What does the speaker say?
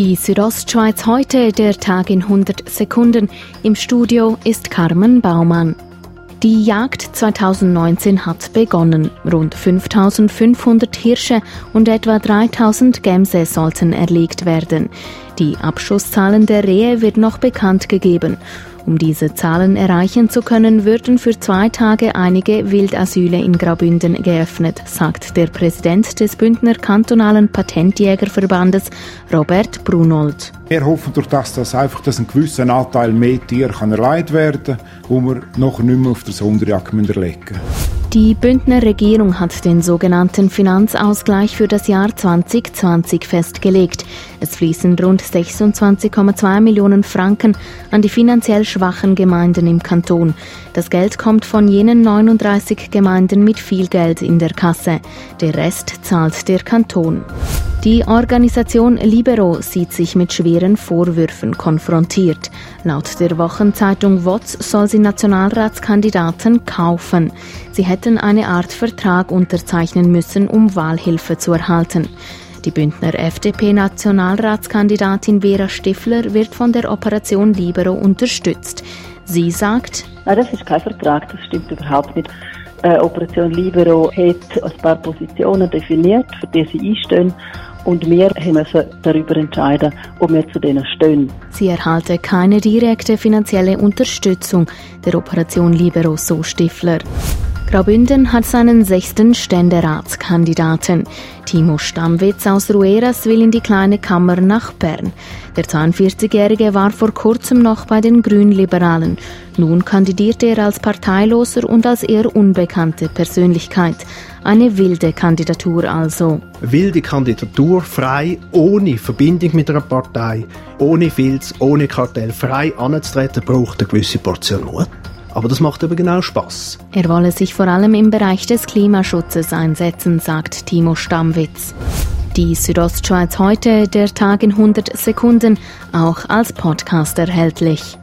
Die Südostschweiz heute, der Tag in 100 Sekunden. Im Studio ist Carmen Baumann. Die Jagd 2019 hat begonnen. Rund 5500 Hirsche und etwa 3000 Gämse sollten erlegt werden. Die Abschusszahlen der Rehe wird noch bekannt gegeben. Um diese Zahlen erreichen zu können, würden für zwei Tage einige Wildasyle in Graubünden geöffnet, sagt der Präsident des Bündner kantonalen Patentjägerverbandes, Robert Brunold. Wir hoffen durch das, dass einfach dass ein gewisser Anteil mehr Tiere kann erleidet werden kann, wo wir noch nicht mehr auf der Sonderjagd erlegen müssen. Die Bündner Regierung hat den sogenannten Finanzausgleich für das Jahr 2020 festgelegt. Es fließen rund 26,2 Millionen Franken an die finanziell schwachen Gemeinden im Kanton. Das Geld kommt von jenen 39 Gemeinden mit viel Geld in der Kasse. Der Rest zahlt der Kanton. Die Organisation Libero sieht sich mit schweren Vorwürfen konfrontiert. Laut der Wochenzeitung WOTS soll sie Nationalratskandidaten kaufen. Sie hätten eine Art Vertrag unterzeichnen müssen, um Wahlhilfe zu erhalten. Die Bündner FDP-Nationalratskandidatin Vera Stifler wird von der Operation Libero unterstützt. Sie sagt, Nein, das ist kein Vertrag, das stimmt überhaupt nicht. Äh, Operation Libero hat ein paar Positionen definiert, für die sie einstehen und wir müssen darüber entscheiden, ob wir zu denen stehen. Sie erhalte keine direkte finanzielle Unterstützung der Operation Libero, so Stifler. Graubünden hat seinen sechsten Ständeratskandidaten. Timo Stammwitz aus Rueras will in die kleine Kammer nach Bern. Der 42-Jährige war vor kurzem noch bei den Grünliberalen. Nun kandidiert er als parteiloser und als eher unbekannte Persönlichkeit. Eine wilde Kandidatur also. Wilde Kandidatur, frei, ohne Verbindung mit einer Partei, ohne Filz, ohne Kartell, frei anzutreten, braucht eine gewisse Portion Mut. Aber das macht eben genau Spaß. Er wolle sich vor allem im Bereich des Klimaschutzes einsetzen, sagt Timo Stammwitz. Die Südostschweiz heute, der Tag in 100 Sekunden, auch als Podcast erhältlich.